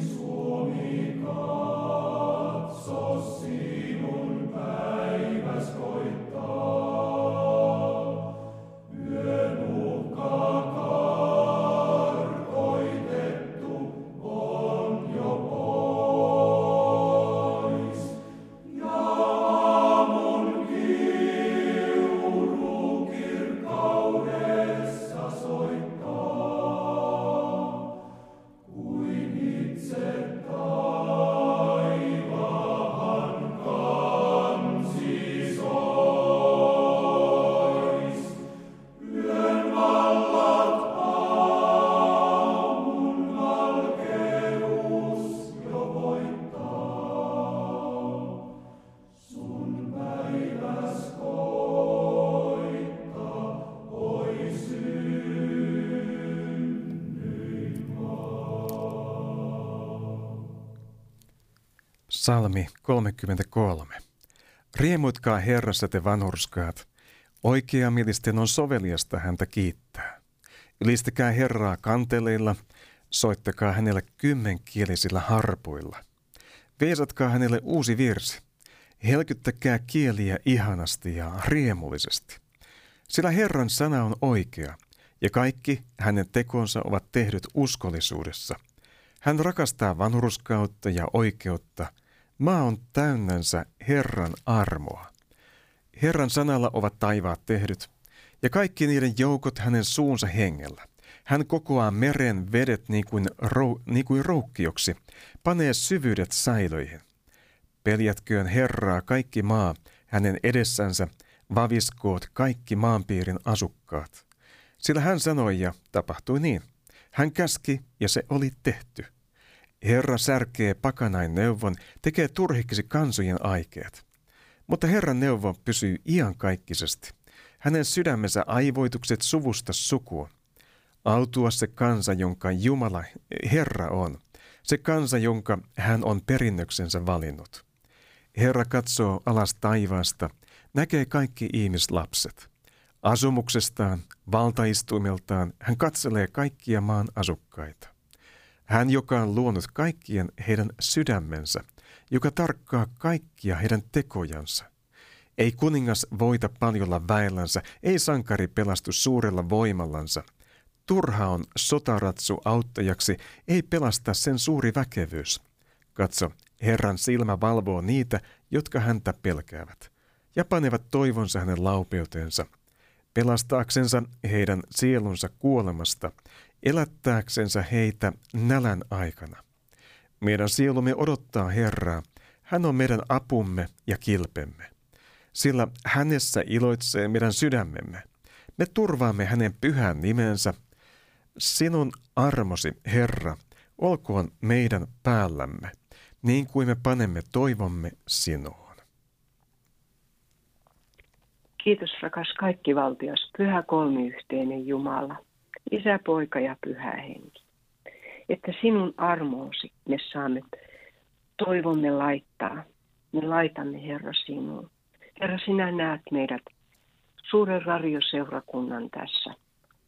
Suomi katso sinun päin. Salmi 33. Riemuitkaa Herrassa te vanhurskaat. Oikeamielisten on soveliasta häntä kiittää. Ylistäkää Herraa kanteleilla, soittakaa hänelle kymmenkielisillä harpuilla. Veesatkaa hänelle uusi virsi. Helkyttäkää kieliä ihanasti ja riemullisesti. Sillä Herran sana on oikea, ja kaikki hänen tekonsa ovat tehdyt uskollisuudessa. Hän rakastaa vanhurskautta ja oikeutta – Maa on täynnänsä Herran armoa. Herran sanalla ovat taivaat tehdyt, ja kaikki niiden joukot hänen suunsa hengellä. Hän kokoaa meren vedet niin kuin, rou, niin kuin roukkioksi, panee syvyydet säilöihin. Peljätköön Herraa kaikki maa hänen edessänsä, vaviskoot kaikki maanpiirin asukkaat. Sillä hän sanoi ja tapahtui niin. Hän käski ja se oli tehty. Herra särkee pakanain neuvon, tekee turhiksi kansojen aikeet. Mutta Herran neuvo pysyy iankaikkisesti. Hänen sydämensä aivoitukset suvusta sukua. Autua se kansa, jonka Jumala, Herra on. Se kansa, jonka hän on perinnöksensä valinnut. Herra katsoo alas taivaasta, näkee kaikki ihmislapset. Asumuksestaan, valtaistuimeltaan hän katselee kaikkia maan asukkaita. Hän, joka on luonut kaikkien heidän sydämensä, joka tarkkaa kaikkia heidän tekojansa. Ei kuningas voita paljolla väellänsä, ei sankari pelastu suurella voimallansa. Turha on sotaratsu auttajaksi, ei pelasta sen suuri väkevyys. Katso, Herran silmä valvoo niitä, jotka häntä pelkäävät, ja panevat toivonsa hänen laupeuteensa, pelastaaksensa heidän sielunsa kuolemasta elättääksensä heitä nälän aikana. Meidän sielumme odottaa Herraa. Hän on meidän apumme ja kilpemme. Sillä hänessä iloitsee meidän sydämemme. Me turvaamme hänen pyhän nimensä. Sinun armosi, Herra, olkoon meidän päällämme, niin kuin me panemme toivomme sinuun. Kiitos rakas kaikki valtias, pyhä kolmiyhteinen Jumala – Isä, Poika ja Pyhä Henki. Että sinun armoosi me saamme toivomme laittaa. Me laitamme, Herra, sinuun. Herra, sinä näet meidät suuren radioseurakunnan tässä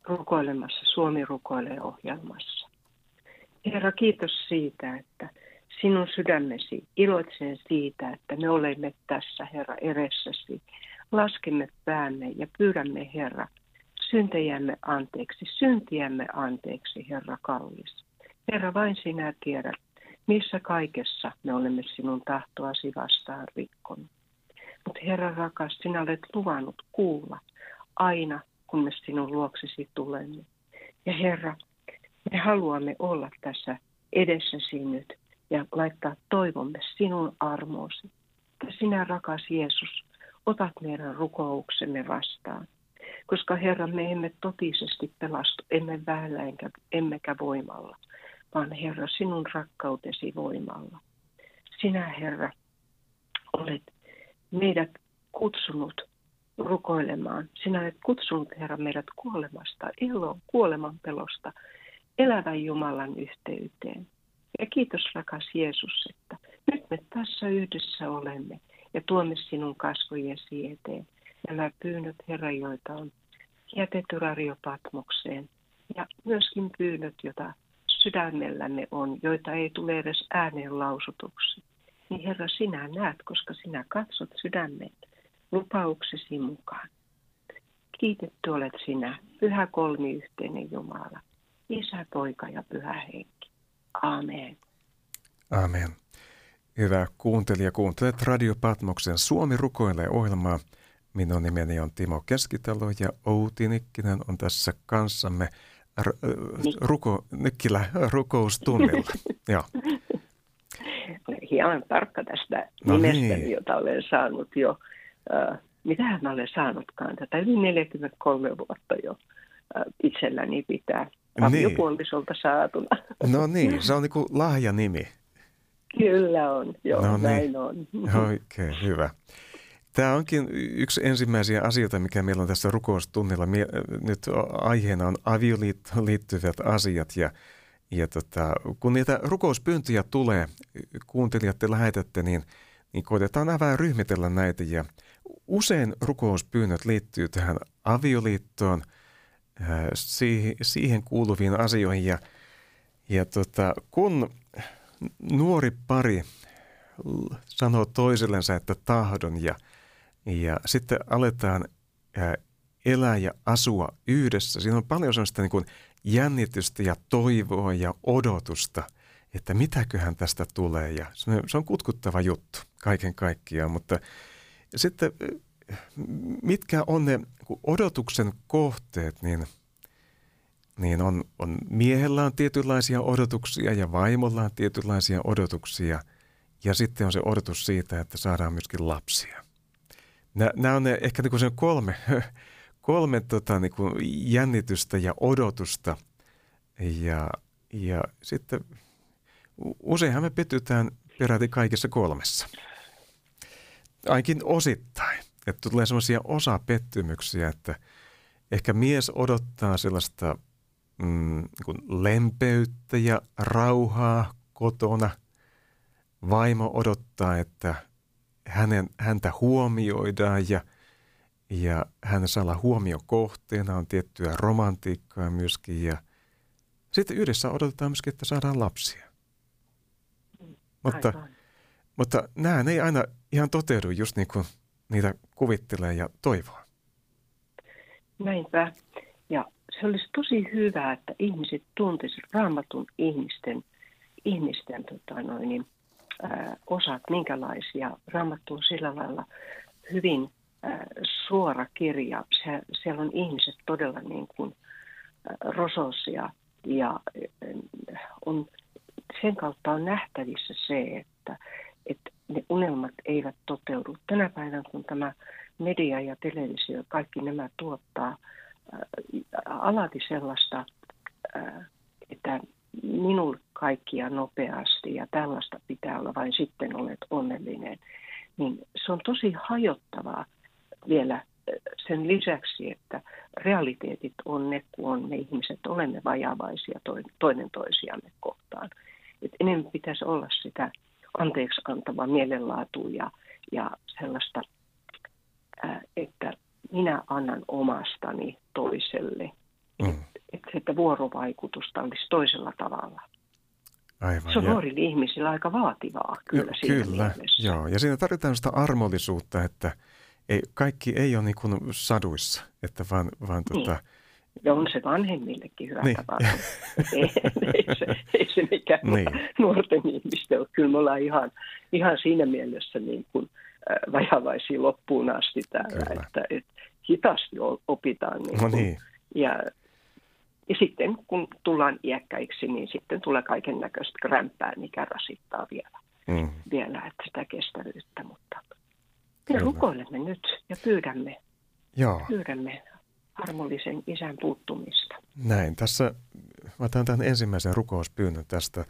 rukoilemassa, Suomi rukoilee ohjelmassa. Herra, kiitos siitä, että sinun sydämesi iloitsen siitä, että me olemme tässä, Herra, edessäsi. Laskemme päämme ja pyydämme, Herra, syntejämme anteeksi, syntiämme anteeksi, Herra kallis. Herra, vain sinä tiedät, missä kaikessa me olemme sinun tahtoasi vastaan rikkonut. Mutta Herra rakas, sinä olet luvannut kuulla aina, kun me sinun luoksesi tulemme. Ja Herra, me haluamme olla tässä edessäsi nyt ja laittaa toivomme sinun armoosi. Että sinä, rakas Jeesus, otat meidän rukouksemme vastaan koska Herra, me emme totisesti pelastu, emme vähällä enkä, emmekä voimalla, vaan Herra, sinun rakkautesi voimalla. Sinä, Herra, olet meidät kutsunut rukoilemaan. Sinä olet kutsunut, Herra, meidät kuolemasta, ilon, kuoleman pelosta, elävän Jumalan yhteyteen. Ja kiitos, rakas Jeesus, että nyt me tässä yhdessä olemme ja tuomme sinun kasvojesi eteen nämä pyynnöt, Herra, joita on jätetty radiopatmokseen ja myöskin pyynnöt, joita sydämellämme on, joita ei tule edes ääneen lausutuksi, niin Herra, sinä näet, koska sinä katsot sydämen lupauksesi mukaan. Kiitetty olet sinä, pyhä kolmiyhteinen Jumala, Isä, Poika ja Pyhä Henki. Amen. Amen. Hyvä kuuntelija, kuuntelet Radio Patmoksen Suomi rukoilee ohjelmaa. Minun nimeni on Timo Keskitalo ja Outi Nikkinen on tässä kanssamme r- ruko, Nikkilä rukoustunnilla. Joo. Olen hieman tarkka tästä no nimestäni, niin. jota olen saanut jo. Äh, mitähän mä olen saanutkaan tätä yli 43 vuotta jo äh, itselläni pitää aviopuolisolta niin. saatuna. No niin, se on niin kuin lahjanimi. Kyllä on, joo, no niin. näin on. Oikein hyvä. Tämä onkin yksi ensimmäisiä asioita, mikä meillä on tässä rukoustunnilla. Nyt aiheena on avioliittoon liittyvät asiat ja, ja tota, kun niitä rukouspyyntöjä tulee, kuuntelijat te lähetätte, niin, niin koitetaan vähän ryhmitellä näitä. Ja usein rukouspyynnöt liittyy tähän avioliittoon, siihen, siihen kuuluviin asioihin. Ja, ja tota, kun nuori pari sanoo toisillensa, että tahdon ja, ja sitten aletaan elää ja asua yhdessä. Siinä on paljon sellaista niin kuin jännitystä ja toivoa ja odotusta, että mitäköhän tästä tulee. Ja se on kutkuttava juttu kaiken kaikkiaan, mutta sitten mitkä on ne odotuksen kohteet, niin – niin on, on miehellä on tietynlaisia odotuksia ja vaimolla on tietynlaisia odotuksia. Ja sitten on se odotus siitä, että saadaan myöskin lapsia. Nämä on ne, ehkä niin se kolme, kolme tota, niin kuin jännitystä ja odotusta. Ja, ja sitten useinhan me petytään peräti kaikissa kolmessa. Ainakin osittain. Että tulee sellaisia osapettymyksiä, että ehkä mies odottaa sellaista – mm, niin lempeyttä ja rauhaa kotona. Vaimo odottaa, että hänen, häntä huomioidaan ja, ja hän saa olla huomiokohteena, on tiettyä romantiikkaa myöskin ja sitten yhdessä odotetaan myöskin, että saadaan lapsia. Mutta, mutta nämä ei aina ihan toteudu just niin kuin niitä kuvittelee ja toivoo. Näinpä. Ja se olisi tosi hyvä, että ihmiset tuntisivat raamatun ihmisten, ihmisten tota noin, niin, osat, minkälaisia. Raamattu on sillä lailla hyvin suora kirja. Se, siellä on ihmiset todella niin kuin rososia ja on, sen kautta on nähtävissä se, että, että ne unelmat eivät toteudu. Tänä päivänä, kun tämä media ja televisio, kaikki nämä tuottaa – alati sellaista, että minulle kaikkia nopeasti ja tällaista pitää olla, vain sitten olet onnellinen. Niin se on tosi hajottavaa vielä sen lisäksi, että realiteetit on ne, kun on me ihmiset olemme vajavaisia toinen toisiamme kohtaan. Et enemmän pitäisi olla sitä anteeksi antavaa mielenlaatua ja, ja sellaista, että minä annan omastani toiselle. Mm. Että että vuorovaikutusta olisi toisella tavalla. Aivan. Se on nuorilla ihmisillä aika vaativaa kyllä no, Kyllä, mielessä. joo. Ja siinä tarvitaan sitä armollisuutta, että ei, kaikki ei ole niin kuin saduissa, että vaan, vaan niin. tota, ja on se vanhemmillekin hyvä niin. tavalla. ei, ei, se, ei se mikään niin. nuorten ihmisten ole. Kyllä me ollaan ihan, ihan siinä mielessä niin kuin, vajavaisia loppuun asti täällä, että, että hitaasti opitaan. Niin no niin. Ja, ja sitten kun tullaan iäkkäiksi, niin sitten tulee kaiken näköistä krämpää, mikä rasittaa vielä, mm. vielä että sitä kestävyyttä. Mutta me rukoilemme nyt ja pyydämme, Joo. pyydämme armollisen isän puuttumista. Näin. Tässä mä otan tämän ensimmäisen rukouspyynnön tästä.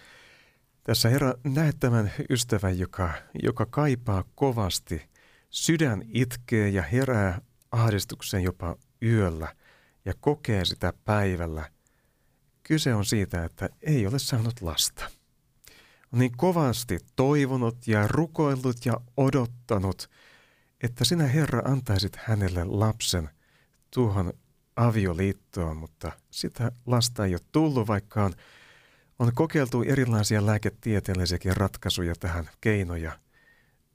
Tässä Herra, näet tämän ystävän, joka, joka kaipaa kovasti. Sydän itkee ja herää ahdistukseen jopa yöllä ja kokee sitä päivällä. Kyse on siitä, että ei ole saanut lasta. On niin kovasti toivonut ja rukoillut ja odottanut, että sinä Herra antaisit hänelle lapsen tuohon avioliittoon, mutta sitä lasta ei ole tullut, vaikka on, On kokeiltu erilaisia lääketieteellisiäkin ratkaisuja tähän, keinoja.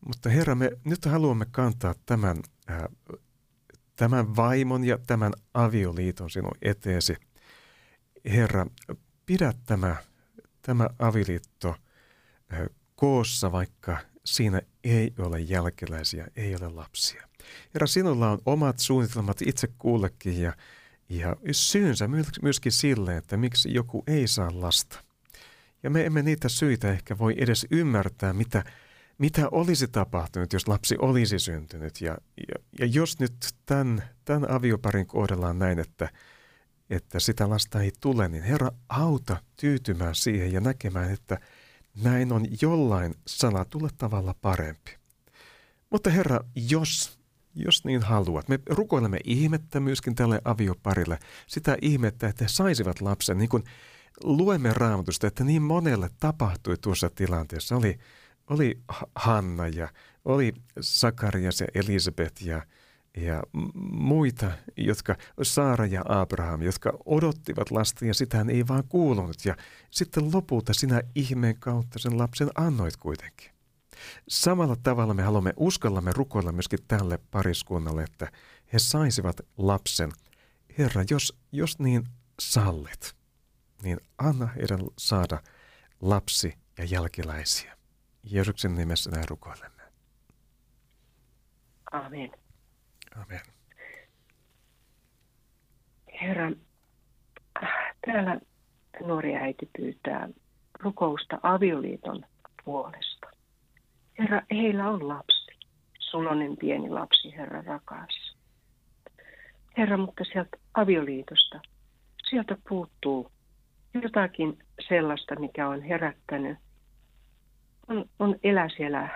Mutta Herra, me nyt haluamme kantaa tämän, äh, tämän vaimon ja tämän avioliiton sinun eteesi. Herra, pidä tämä, tämä avioliitto äh, koossa, vaikka siinä ei ole jälkeläisiä, ei ole lapsia. Herra, sinulla on omat suunnitelmat itse kullekin ja, ja syynsä myöskin sille, että miksi joku ei saa lasta. Ja me emme niitä syitä ehkä voi edes ymmärtää, mitä, mitä olisi tapahtunut, jos lapsi olisi syntynyt. Ja, ja, ja jos nyt tämän, tämän avioparin kohdellaan näin, että, että sitä lasta ei tule, niin Herra, auta tyytymään siihen ja näkemään, että näin on jollain salatulla tavalla parempi. Mutta Herra, jos, jos niin haluat, me rukoilemme ihmettä myöskin tälle avioparille, sitä ihmettä, että he saisivat lapsen, niin kuin luemme raamatusta, että niin monelle tapahtui tuossa tilanteessa. Oli, oli Hanna ja oli Sakarias ja Elisabeth ja, ja muita, jotka, Saara ja Abraham, jotka odottivat lasta ja sitä ei vaan kuulunut. Ja sitten lopulta sinä ihmeen kautta sen lapsen annoit kuitenkin. Samalla tavalla me haluamme uskallamme rukoilla myöskin tälle pariskunnalle, että he saisivat lapsen. Herra, jos, jos niin sallit, niin anna heidän saada lapsi ja jälkeläisiä. Jeesuksen nimessä näin rukoilemme. Amen. Amen. Herra, täällä nuori äiti pyytää rukousta avioliiton puolesta. Herra, heillä on lapsi, sulonen pieni lapsi, Herra rakas. Herra, mutta sieltä avioliitosta, sieltä puuttuu jotakin sellaista, mikä on herättänyt, on, on elää siellä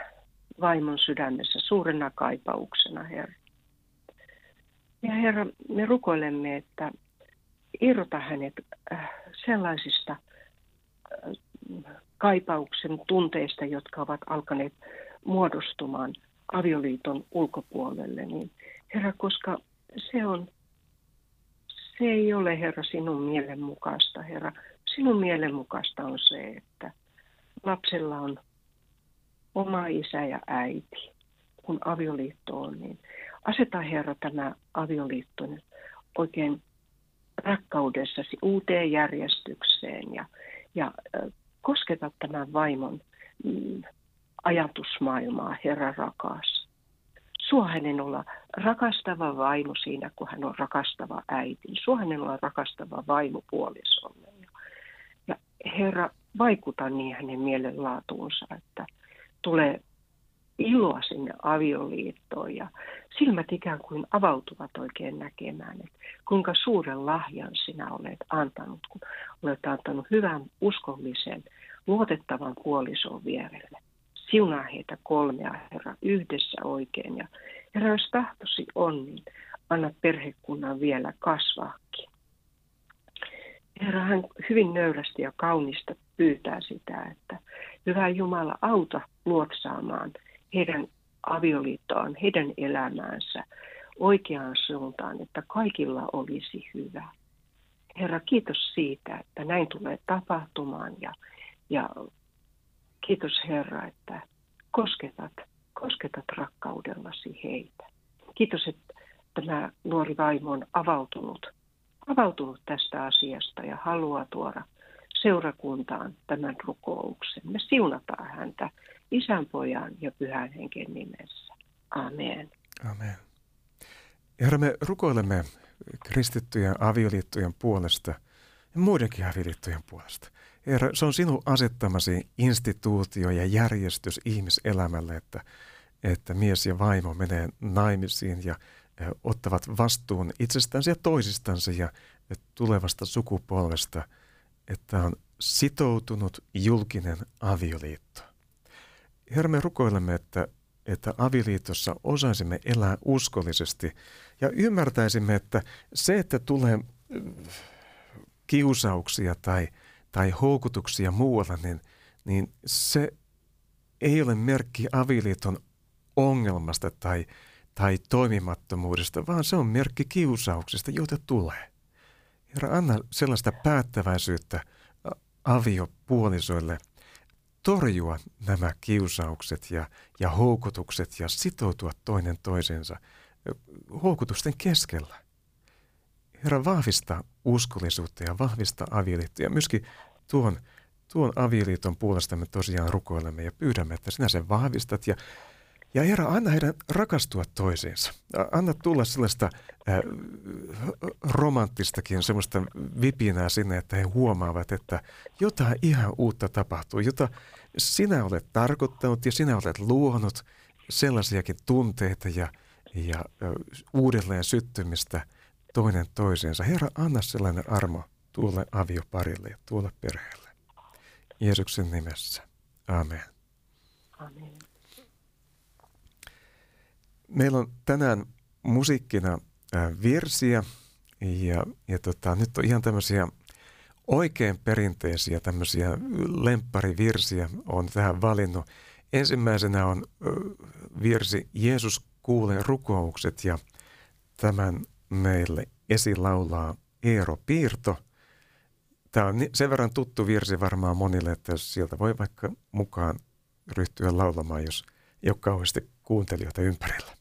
vaimon sydämessä suurena kaipauksena, Herra. Ja Herra, me rukoilemme, että irrota hänet äh, sellaisista äh, kaipauksen tunteista, jotka ovat alkaneet muodostumaan avioliiton ulkopuolelle, niin Herra, koska se on, se ei ole Herra sinun mielen mukaista, Herra. Sinun mielen mukaista on se, että lapsella on oma isä ja äiti, kun avioliitto on, niin aseta Herra tämä avioliitto nyt oikein rakkaudessasi uuteen järjestykseen ja, ja kosketa tämän vaimon mm, ajatusmaailmaa, Herra rakas. Sua hänen olla rakastava vaimo siinä, kun hän on rakastava äiti. Sua hänen olla rakastava vaimo puolisolle. Ja Herra, vaikuta niin hänen mielenlaatuunsa, että tulee iloa sinne avioliittoon ja silmät ikään kuin avautuvat oikein näkemään, että kuinka suuren lahjan sinä olet antanut, kun olet antanut hyvän uskollisen, luotettavan puolison vierelle. Siunaa heitä kolmea, Herra, yhdessä oikein. Ja Herra, jos tahtosi on, niin anna perhekunnan vielä kasvaakin. Herra, hän hyvin nöyrästi ja kaunista pyytää sitä, että hyvä Jumala, auta luotsaamaan – heidän avioliittoaan, heidän elämäänsä oikeaan suuntaan, että kaikilla olisi hyvä. Herra, kiitos siitä, että näin tulee tapahtumaan ja, ja kiitos Herra, että kosketat, kosketat rakkaudellasi heitä. Kiitos, että tämä nuori vaimo on avautunut, avautunut tästä asiasta ja haluaa tuoda seurakuntaan tämän rukouksen. Me siunataan häntä isän, pojan ja pyhän henken nimessä. Amen. Amen. Herra, me rukoilemme kristittyjen avioliittojen puolesta ja muidenkin avioliittojen puolesta. Herra, se on sinun asettamasi instituutio ja järjestys ihmiselämälle, että, että mies ja vaimo menee naimisiin ja, ja ottavat vastuun itsestänsä ja toisistansa ja, ja tulevasta sukupolvesta, että on sitoutunut julkinen avioliitto. Herra, me rukoilemme, että, että avioliitossa osaisimme elää uskollisesti ja ymmärtäisimme, että se, että tulee äh, kiusauksia tai, tai houkutuksia muualla, niin, niin se ei ole merkki avioliiton ongelmasta tai, tai toimimattomuudesta, vaan se on merkki kiusauksista, joita tulee. Herra, anna sellaista päättäväisyyttä aviopuolisoille torjua nämä kiusaukset ja, ja houkutukset ja sitoutua toinen toisensa houkutusten keskellä. Herra, vahvista uskollisuutta ja vahvista avioliittoa. Ja myöskin tuon, tuon avioliiton puolesta me tosiaan rukoilemme ja pyydämme, että sinä sen vahvistat. Ja, ja Herra, anna heidän rakastua toisiinsa. Anna tulla sellaista äh, romanttistakin, semmoista vipinää sinne, että he huomaavat, että jotain ihan uutta tapahtuu, jota sinä olet tarkoittanut ja sinä olet luonut sellaisiakin tunteita ja, ja äh, uudelleen syttymistä – toinen toiseensa. Herra, anna sellainen armo tuolle avioparille ja tuolle perheelle. Jeesuksen nimessä. Amen. Amen. Meillä on tänään musiikkina äh, virsiä ja, ja tota, nyt on ihan tämmöisiä oikein perinteisiä tämmöisiä lempparivirsiä on tähän valinnut. Ensimmäisenä on virsi Jeesus kuulee rukoukset ja tämän meille esilaulaa Eero Piirto. Tämä on sen verran tuttu virsi varmaan monille, että sieltä voi vaikka mukaan ryhtyä laulamaan, jos ei ole kauheasti kuuntelijoita ympärillä.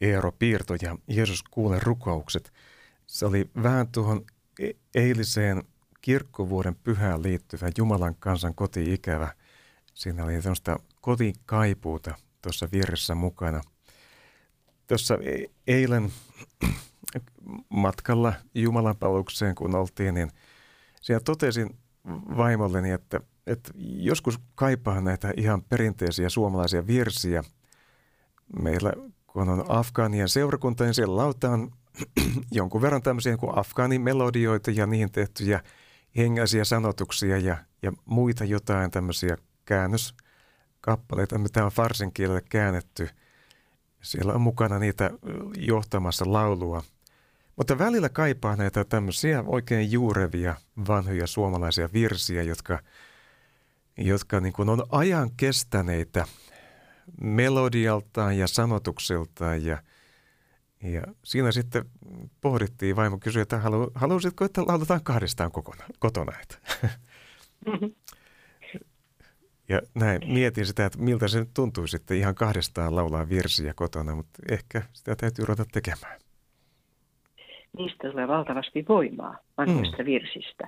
Eero Piirto ja Jeesus kuule rukoukset. Se oli vähän tuohon e- eiliseen kirkkovuoden pyhään liittyvä Jumalan kansan koti-ikävä. Siinä oli tämmöistä kotikaipuuta tuossa vieressä mukana. Tuossa e- eilen matkalla Jumalan palvelukseen, kun oltiin, niin siellä totesin vaimolleni, että, että joskus kaipaa näitä ihan perinteisiä suomalaisia virsiä – meillä kun on Afgaanien seurakunta, niin siellä lautaan jonkun verran tämmöisiä kuin Afgaanin melodioita ja niihin tehtyjä hengäisiä sanotuksia ja, ja muita jotain tämmöisiä käännöskappaleita, mitä on farsin kielelle käännetty. Siellä on mukana niitä johtamassa laulua. Mutta välillä kaipaa näitä tämmöisiä oikein juurevia vanhoja suomalaisia virsiä, jotka, jotka niin kuin on ajan kestäneitä melodialtaan ja sanotuksiltaan ja – ja siinä sitten pohdittiin, vaimo kysyi, että halu, haluaisitko, että lauletaan kahdestaan kokona, kotona. Mm-hmm. Ja näin mietin sitä, että miltä se nyt tuntuu sitten ihan kahdestaan laulaa virsiä kotona, mutta ehkä sitä täytyy ruveta tekemään. Niistä tulee valtavasti voimaa vanhoista mm. virsistä.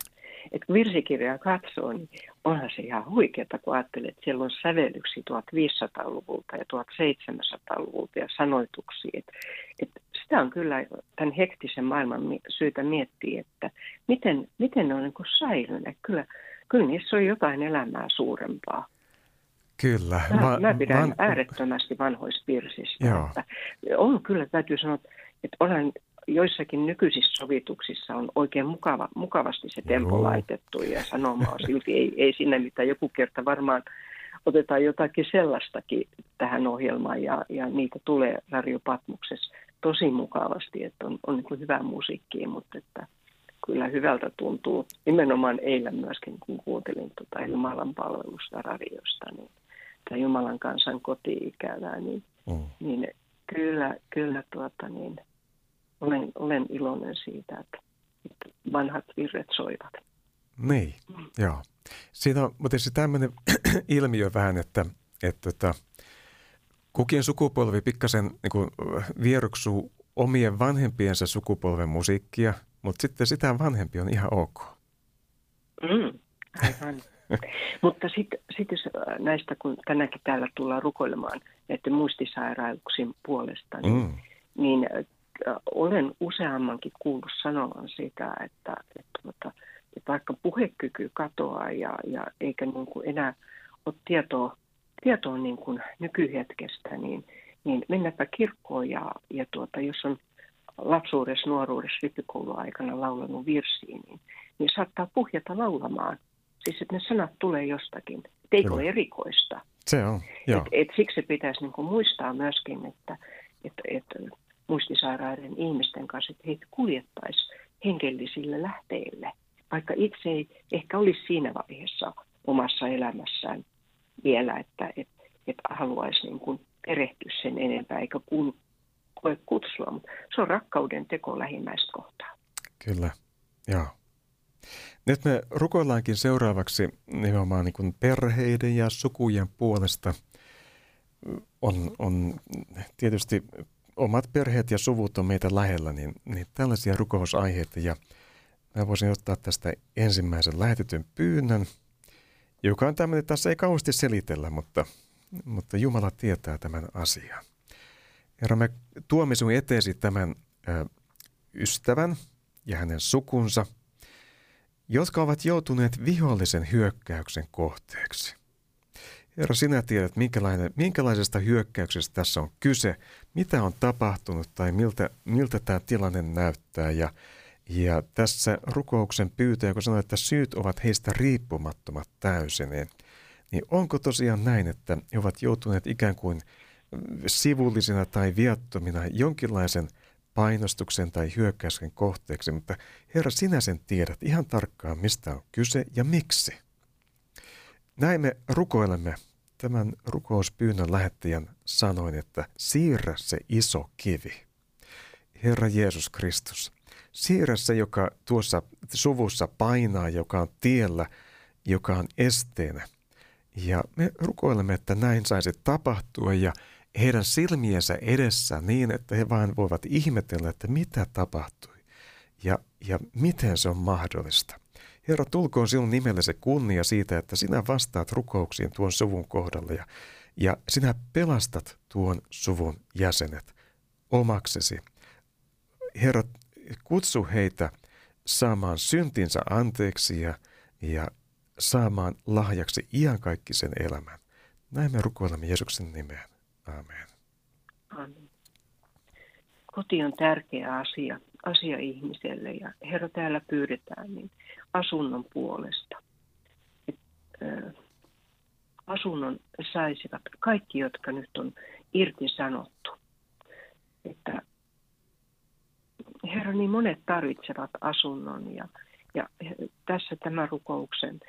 Et kun virsikirjaa katsoo, niin onhan se ihan huikeaa, kun ajattelee, että siellä on sävellyksiä 1500-luvulta ja 1700-luvulta ja sanoituksia. Et, et sitä on kyllä tämän hektisen maailman syytä miettiä, että miten, miten ne on niin säilyneet. Kyllä, kyllä niissä on jotain elämää suurempaa. Kyllä. Mä, Va- mä pidän van... äärettömästi vanhoista virsistä. Että on kyllä, täytyy sanoa, että olen joissakin nykyisissä sovituksissa on oikein mukava, mukavasti se tempo Joo. laitettu ja sanoma on silti, ei, ei sinne mitään. Joku kerta varmaan otetaan jotakin sellaistakin tähän ohjelmaan ja, ja niitä tulee Radio Patmuksessa tosi mukavasti, että on, on niin hyvää musiikkia, mutta että kyllä hyvältä tuntuu. Nimenomaan eilen myöskin, kun kuuntelin tuota Jumalan palvelusta radiosta, niin tai Jumalan kansan koti-ikävää, niin, mm. niin kyllä, kyllä tuota, niin, iloinen siitä, että, että vanhat virret soivat. Niin, joo. Siinä on se tämmöinen ilmiö vähän, että, että, että kukin sukupolvi pikkasen niin kuin, vieroksuu omien vanhempiensa sukupolven musiikkia, mutta sitten sitä vanhempi on ihan ok. Mm, aivan. mutta sitten sit jos äh, näistä, kun tänäänkin täällä tullaan rukoilemaan näiden muistisairauksien puolesta, niin, mm. niin äh, olen useammankin kuullut sanovan sitä, että, että, että, että vaikka puhekyky katoaa ja, ja eikä niin kuin enää ole tietoa tietoa niin kuin nykyhetkestä, niin, niin mennäpä kirkkoon ja, ja tuota, jos on lapsuudessa, nuoruudessa, rippikouluaikana laulanut virsiin, niin, niin saattaa puhjata laulamaan. Siis että ne sanat tulee jostakin. Et eikö ole erikoista? Se on, joo. Et, et siksi pitäisi niin kuin muistaa myöskin, että et, et muistisairaiden ihmisten kanssa, että heitä kuljettaisiin hengellisille lähteille. Vaikka itse ei ehkä olisi siinä vaiheessa omassa elämässään vielä, että et, et haluaisi niin kuin perehtyä sen enempää eikä kun, koe kutsua, mutta se on rakkauden teko lähimmäistä kohtaa. Kyllä, joo. Nyt me rukoillaankin seuraavaksi nimenomaan niin kuin perheiden ja sukujen puolesta. On, on tietysti omat perheet ja suvut on meitä lähellä, niin, niin tällaisia rukousaiheita. Ja mä voisin ottaa tästä ensimmäisen lähetetyn pyynnön – joka on tämmöinen, tässä ei kauheasti selitellä, mutta, mutta Jumala tietää tämän asian. Herra, me tuomme sinun eteesi tämän ö, ystävän ja hänen sukunsa, jotka ovat joutuneet vihollisen hyökkäyksen kohteeksi. Herra, sinä tiedät, minkälaisesta hyökkäyksestä tässä on kyse, mitä on tapahtunut tai miltä, miltä tämä tilanne näyttää ja ja tässä rukouksen pyytäjä, kun sanoi, että syyt ovat heistä riippumattomat täysin, niin, niin onko tosiaan näin, että he ovat joutuneet ikään kuin sivullisina tai viattomina jonkinlaisen painostuksen tai hyökkäyksen kohteeksi, mutta Herra, sinä sen tiedät ihan tarkkaan, mistä on kyse ja miksi. Näin me rukoilemme tämän rukouspyynnön lähettäjän sanoin, että siirrä se iso kivi. Herra Jeesus Kristus, Siirrä se, joka tuossa suvussa painaa, joka on tiellä, joka on esteenä. Ja me rukoilemme, että näin saisi tapahtua ja heidän silmiensä edessä niin, että he vain voivat ihmetellä, että mitä tapahtui ja, ja miten se on mahdollista. Herra, tulkoon sinun nimellesi kunnia siitä, että sinä vastaat rukouksiin tuon suvun kohdalla ja, ja sinä pelastat tuon suvun jäsenet omaksesi. Herra, kutsu heitä saamaan syntinsä anteeksi ja, ja saamaan lahjaksi iankaikkisen elämän. Näin me rukoilemme Jeesuksen nimeen. Amen. Amen. Koti on tärkeä asia asia ihmiselle ja Herra täällä pyydetään niin asunnon puolesta. Et, ö, asunnon saisivat kaikki, jotka nyt on irtisanottu. Että Herra, niin monet tarvitsevat asunnon ja, ja tässä tämä rukouksen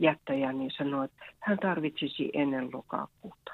jättäjä niin sanoi, että hän tarvitsisi ennen lokakuuta.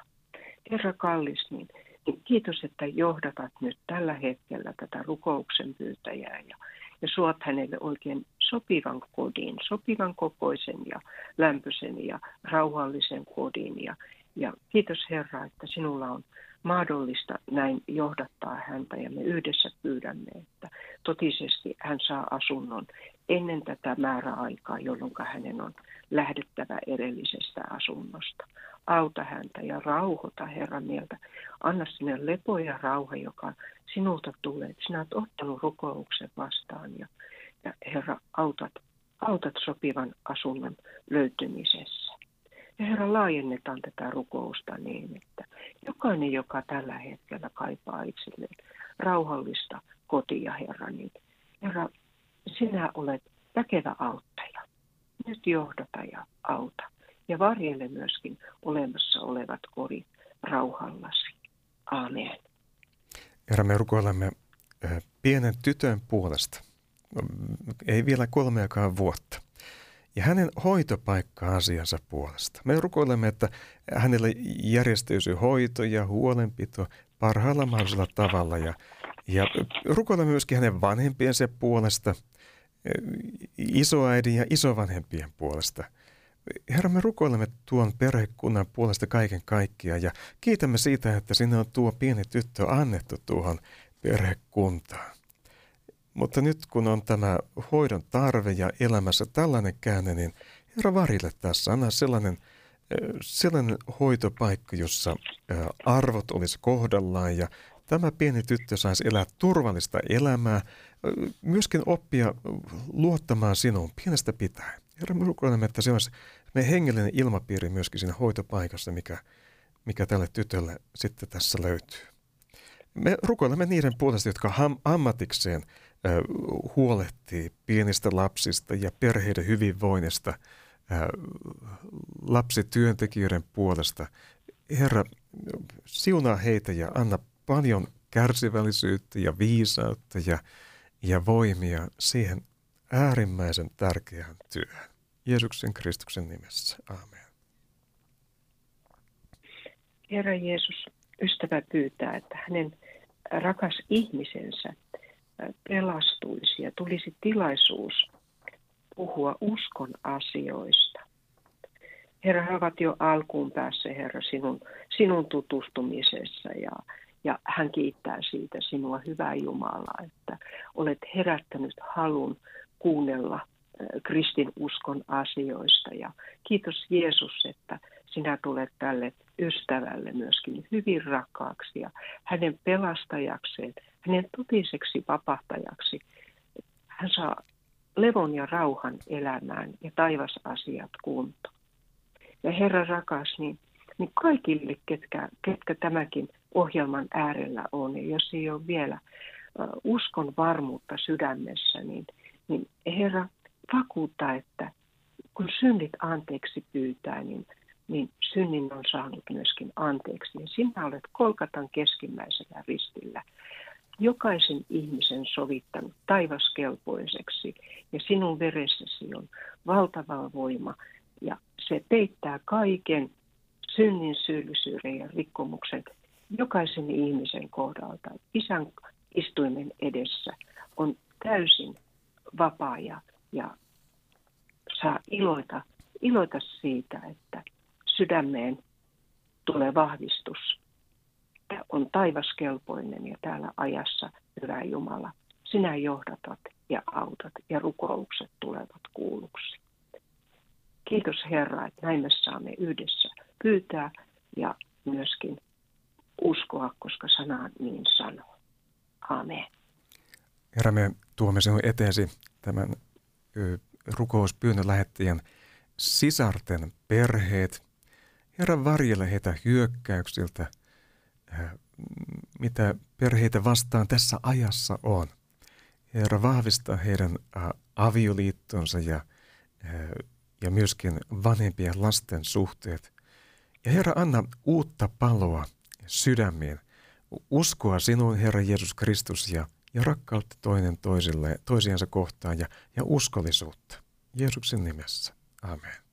Herra kallis, niin, niin kiitos, että johdatat nyt tällä hetkellä tätä rukouksen pyytäjää ja, ja suot hänelle oikein sopivan kodin, sopivan kokoisen ja lämpöisen ja rauhallisen kodin. Ja, ja kiitos Herra, että sinulla on mahdollista näin johdattaa häntä ja me yhdessä pyydämme, että totisesti hän saa asunnon ennen tätä määräaikaa, jolloin hänen on lähdettävä edellisestä asunnosta. Auta häntä ja rauhoita Herran mieltä. Anna sinne lepo ja rauha, joka sinulta tulee. Sinä olet ottanut rukouksen vastaan ja, ja Herra, autat, autat sopivan asunnon löytymisessä. Ja Herra, laajennetaan tätä rukousta niin, että jokainen, joka tällä hetkellä kaipaa itselleen rauhallista kotia, Herra, niin Herra, sinä olet väkevä auttaja. Nyt johdata ja auta. Ja varjelle myöskin olemassa olevat kodit rauhallasi. Aamen. Herra, me rukoilemme pienen tytön puolesta. Ei vielä kolmeakaan vuotta ja hänen hoitopaikka-asiansa puolesta. Me rukoilemme, että hänelle järjestyisi hoito ja huolenpito parhaalla mahdollisella tavalla ja, ja rukoilemme myöskin hänen vanhempiensa puolesta, isoäidin ja isovanhempien puolesta. Herra, me rukoilemme tuon perhekunnan puolesta kaiken kaikkiaan ja kiitämme siitä, että sinne on tuo pieni tyttö annettu tuohon perhekuntaan. Mutta nyt kun on tämä hoidon tarve ja elämässä tällainen käänne, niin Herra varille tässä, anna sellainen, sellainen hoitopaikka, jossa arvot olisi kohdallaan ja tämä pieni tyttö saisi elää turvallista elämää, myöskin oppia luottamaan sinuun pienestä pitäen. Herra, me rukoilemme, että se olisi me hengellinen ilmapiiri myöskin siinä hoitopaikassa, mikä, mikä tälle tytölle sitten tässä löytyy. Me rukoilemme niiden puolesta, jotka ham- ammatikseen – huolehtii pienistä lapsista ja perheiden hyvinvoinnista lapsityöntekijöiden puolesta. Herra, siunaa heitä ja anna paljon kärsivällisyyttä ja viisautta ja, ja voimia siihen äärimmäisen tärkeään työhön. Jeesuksen Kristuksen nimessä. Aamen. Herra Jeesus, ystävä pyytää, että hänen rakas ihmisensä – pelastuisi ja tulisi tilaisuus puhua uskon asioista. Herra, he ovat jo alkuun päässä, Herra, sinun, sinun tutustumisessa ja, ja hän kiittää siitä sinua, hyvää Jumalaa, että olet herättänyt halun kuunnella kristin uskon asioista. Ja kiitos Jeesus, että sinä tulet tälle ystävälle myöskin hyvin rakkaaksi ja hänen pelastajakseen, hänen totiseksi vapahtajaksi. Hän saa levon ja rauhan elämään ja taivasasiat kunto. Ja Herra rakas, niin, niin kaikille, ketkä, ketkä tämäkin ohjelman äärellä on, ja jos ei ole vielä uskon varmuutta sydämessä, niin, niin Herra vakuuttaa, että kun synnit anteeksi pyytää, niin niin synnin on saanut myöskin anteeksi. Ja sinä olet Kolkatan keskimmäisellä ristillä jokaisen ihmisen sovittanut taivaskelpoiseksi ja sinun veressäsi on valtava voima ja se peittää kaiken synnin, syyllisyyden ja rikkomuksen jokaisen ihmisen kohdalta. Isän istuimen edessä on täysin vapaa ja, ja saa iloita, iloita siitä, että sydämeen tulee vahvistus. Tämä on taivaskelpoinen ja täällä ajassa, hyvä Jumala, sinä johdatat ja autat ja rukoukset tulevat kuulluksi. Kiitos Herra, että näin me saamme yhdessä pyytää ja myöskin uskoa, koska sana niin sanoo. Amen. Herra, me tuomme sinun eteesi tämän rukouspyynnön lähettäjän sisarten perheet, Herra varjele heitä hyökkäyksiltä, äh, mitä perheitä vastaan tässä ajassa on. Herra, vahvista heidän avioliittonsa ja, ja myöskin vanhempien lasten suhteet. Ja Herra, anna uutta paloa sydämiin, uskoa sinuun, Herra Jeesus Kristus, ja, ja rakkautta toinen toisille, toisiansa kohtaan ja, ja uskollisuutta. Jeesuksen nimessä. Amen.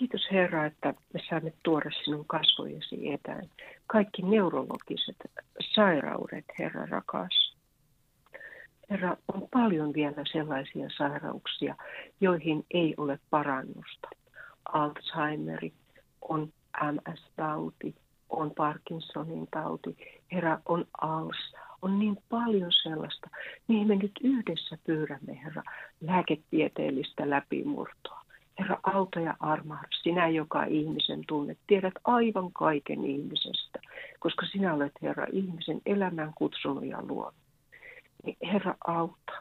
Kiitos Herra, että me saamme tuoda sinun kasvojesi etään. Kaikki neurologiset sairaudet, Herra rakas. Herra, on paljon vielä sellaisia sairauksia, joihin ei ole parannusta. Alzheimeri, on MS-tauti, on Parkinsonin tauti, Herra, on ALS, on niin paljon sellaista, mihin me nyt yhdessä pyydämme, Herra, lääketieteellistä läpimurtoa. Herra, auta ja armahda, sinä joka ihmisen tunnet, tiedät aivan kaiken ihmisestä, koska sinä olet, Herra, ihmisen elämän kutsunut ja luonut. Niin, Herra, auta.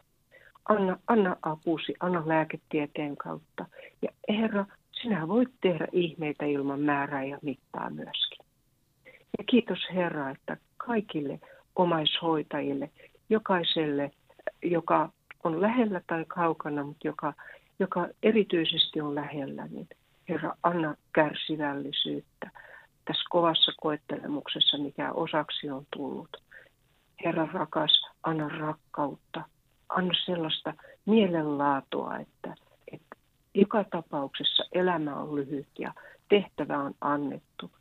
Anna, anna apusi, anna lääketieteen kautta. Ja Herra, sinä voit tehdä ihmeitä ilman määrää ja mittaa myöskin. Ja kiitos Herra, että kaikille omaishoitajille, jokaiselle, joka on lähellä tai kaukana, mutta joka joka erityisesti on lähellä, niin Herra, anna kärsivällisyyttä tässä kovassa koettelemuksessa, mikä osaksi on tullut. Herra rakas, anna rakkautta, anna sellaista mielenlaatua, että, että joka tapauksessa elämä on lyhyt ja tehtävä on annettu.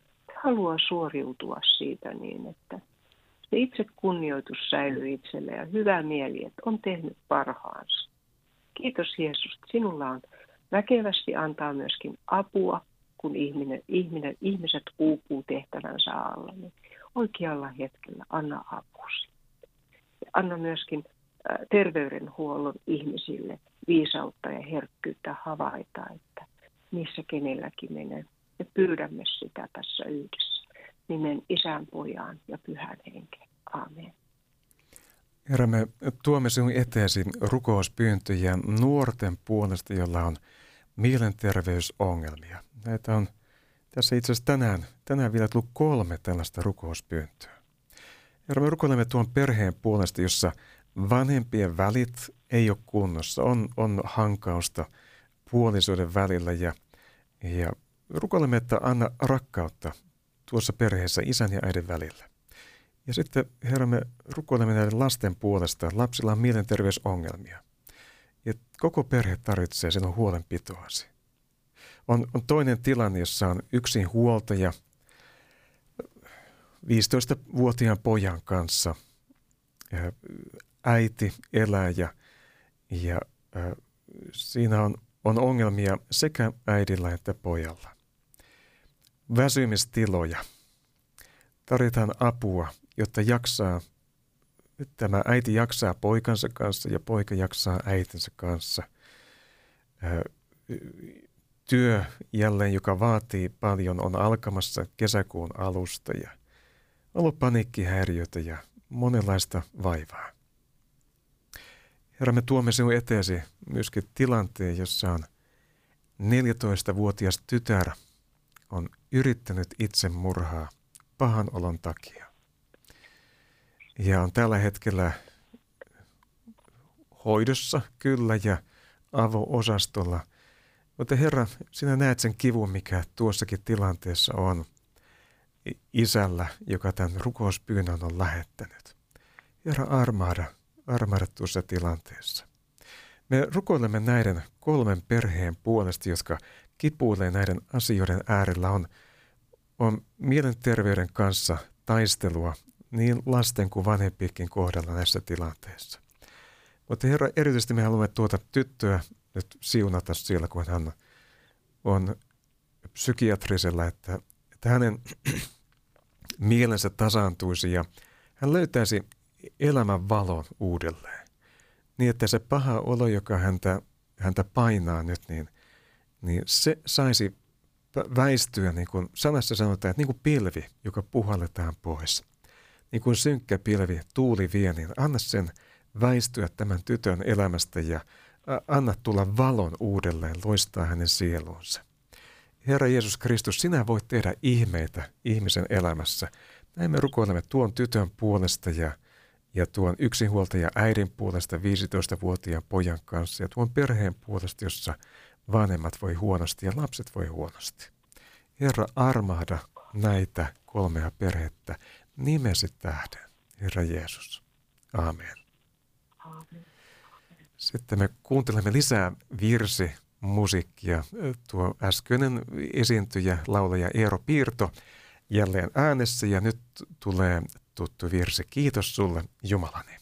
Haluaa suoriutua siitä niin, että se itse kunnioitus säilyy itselle ja hyvä mieli, että on tehnyt parhaansa. Kiitos Jeesus, sinulla on väkevästi antaa myöskin apua, kun ihminen, ihminen, ihmiset uupuu tehtävänsä alla. Niin oikealla hetkellä anna apusi. Ja anna myöskin terveydenhuollon ihmisille viisautta ja herkkyyttä havaita, että missä kenelläkin menee. Me pyydämme sitä tässä yhdessä. Nimen isän, pojaan ja pyhän henkeen. Amen. Herra, me tuomme sinun eteesi rukouspyyntöjä nuorten puolesta, joilla on mielenterveysongelmia. Näitä on tässä itse asiassa tänään, tänään vielä tullut kolme tällaista rukouspyyntöä. Herra, me rukoilemme tuon perheen puolesta, jossa vanhempien välit ei ole kunnossa, on, on hankausta puolisoiden välillä ja, ja rukoilemme, että anna rakkautta tuossa perheessä isän ja äidin välillä. Ja sitten, Herra, me rukoilemme näiden lasten puolesta. Lapsilla on mielenterveysongelmia. Ja koko perhe tarvitsee sinun huolenpitoasi. On, on toinen tilanne, jossa on yksin huoltaja 15-vuotiaan pojan kanssa. Äiti elää ja, ja äh, siinä on, on ongelmia sekä äidillä että pojalla. Väsymistiloja. Tarvitaan apua jotta jaksaa, tämä äiti jaksaa poikansa kanssa ja poika jaksaa äitinsä kanssa. Työ jälleen, joka vaatii paljon, on alkamassa kesäkuun alusta ja ollut paniikkihäiriötä ja monenlaista vaivaa. Herra, me tuomme sinun eteesi myöskin tilanteen, jossa on 14-vuotias tytär on yrittänyt itsemurhaa pahan olon takia ja on tällä hetkellä hoidossa kyllä ja avo-osastolla. Mutta Herra, sinä näet sen kivun, mikä tuossakin tilanteessa on isällä, joka tämän rukouspyynnön on lähettänyt. Herra, armaada, armaada tuossa tilanteessa. Me rukoilemme näiden kolmen perheen puolesta, jotka kipuilee näiden asioiden äärellä, on, on mielenterveyden kanssa taistelua niin lasten kuin vanhempienkin kohdalla näissä tilanteissa. Mutta Herra, erityisesti me haluamme tuota tyttöä nyt siunata siellä, kun hän on psykiatrisella, että, että hänen mielensä tasaantuisi ja hän löytäisi elämän valon uudelleen. Niin, että se paha olo, joka häntä, häntä painaa nyt, niin, niin se saisi väistyä, niin kuin sanassa sanotaan, että niin kuin pilvi, joka puhalletaan pois niin kuin synkkä pilvi, tuuli vie, niin anna sen väistyä tämän tytön elämästä ja anna tulla valon uudelleen, loistaa hänen sielunsa. Herra Jeesus Kristus, sinä voit tehdä ihmeitä ihmisen elämässä. Näin me rukoilemme tuon tytön puolesta ja, ja tuon yksinhuoltaja äidin puolesta 15-vuotiaan pojan kanssa ja tuon perheen puolesta, jossa vanhemmat voi huonosti ja lapset voi huonosti. Herra, armahda näitä kolmea perhettä nimesi tähden, Herra Jeesus. Amen. Amen. Sitten me kuuntelemme lisää virsi musiikkia. Tuo äskeinen esiintyjä, laulaja Eero Piirto jälleen äänessä ja nyt tulee tuttu virsi. Kiitos sulle Jumalani.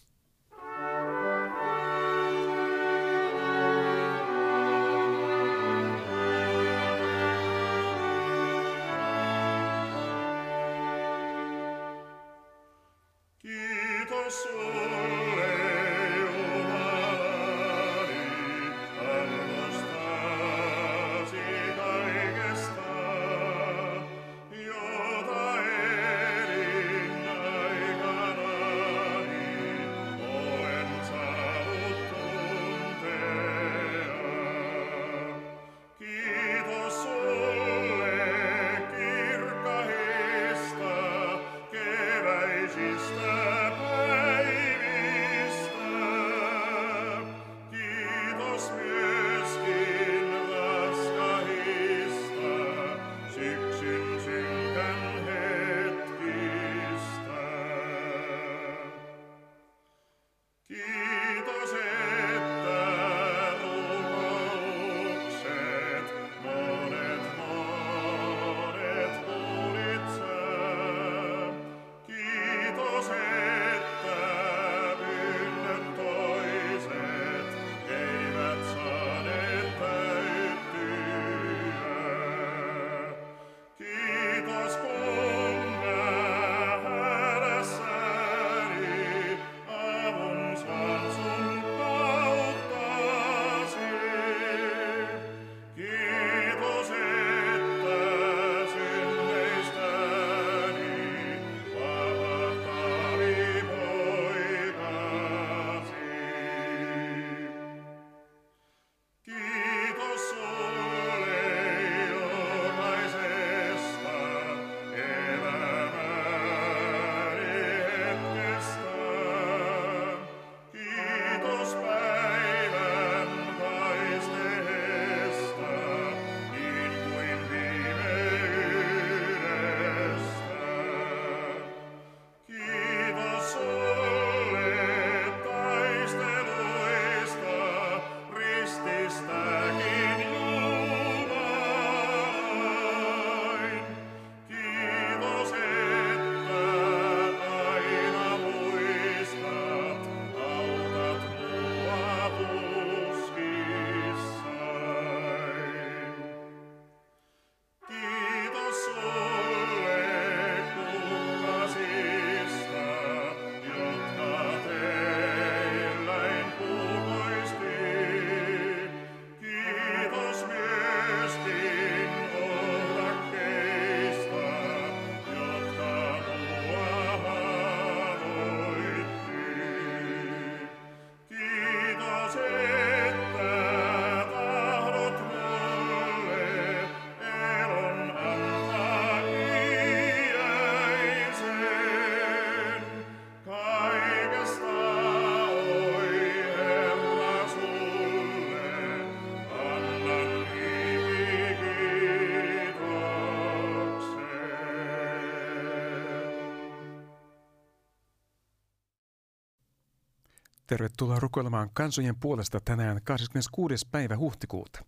Tervetuloa rukoilemaan kansojen puolesta tänään 26. päivä huhtikuuta.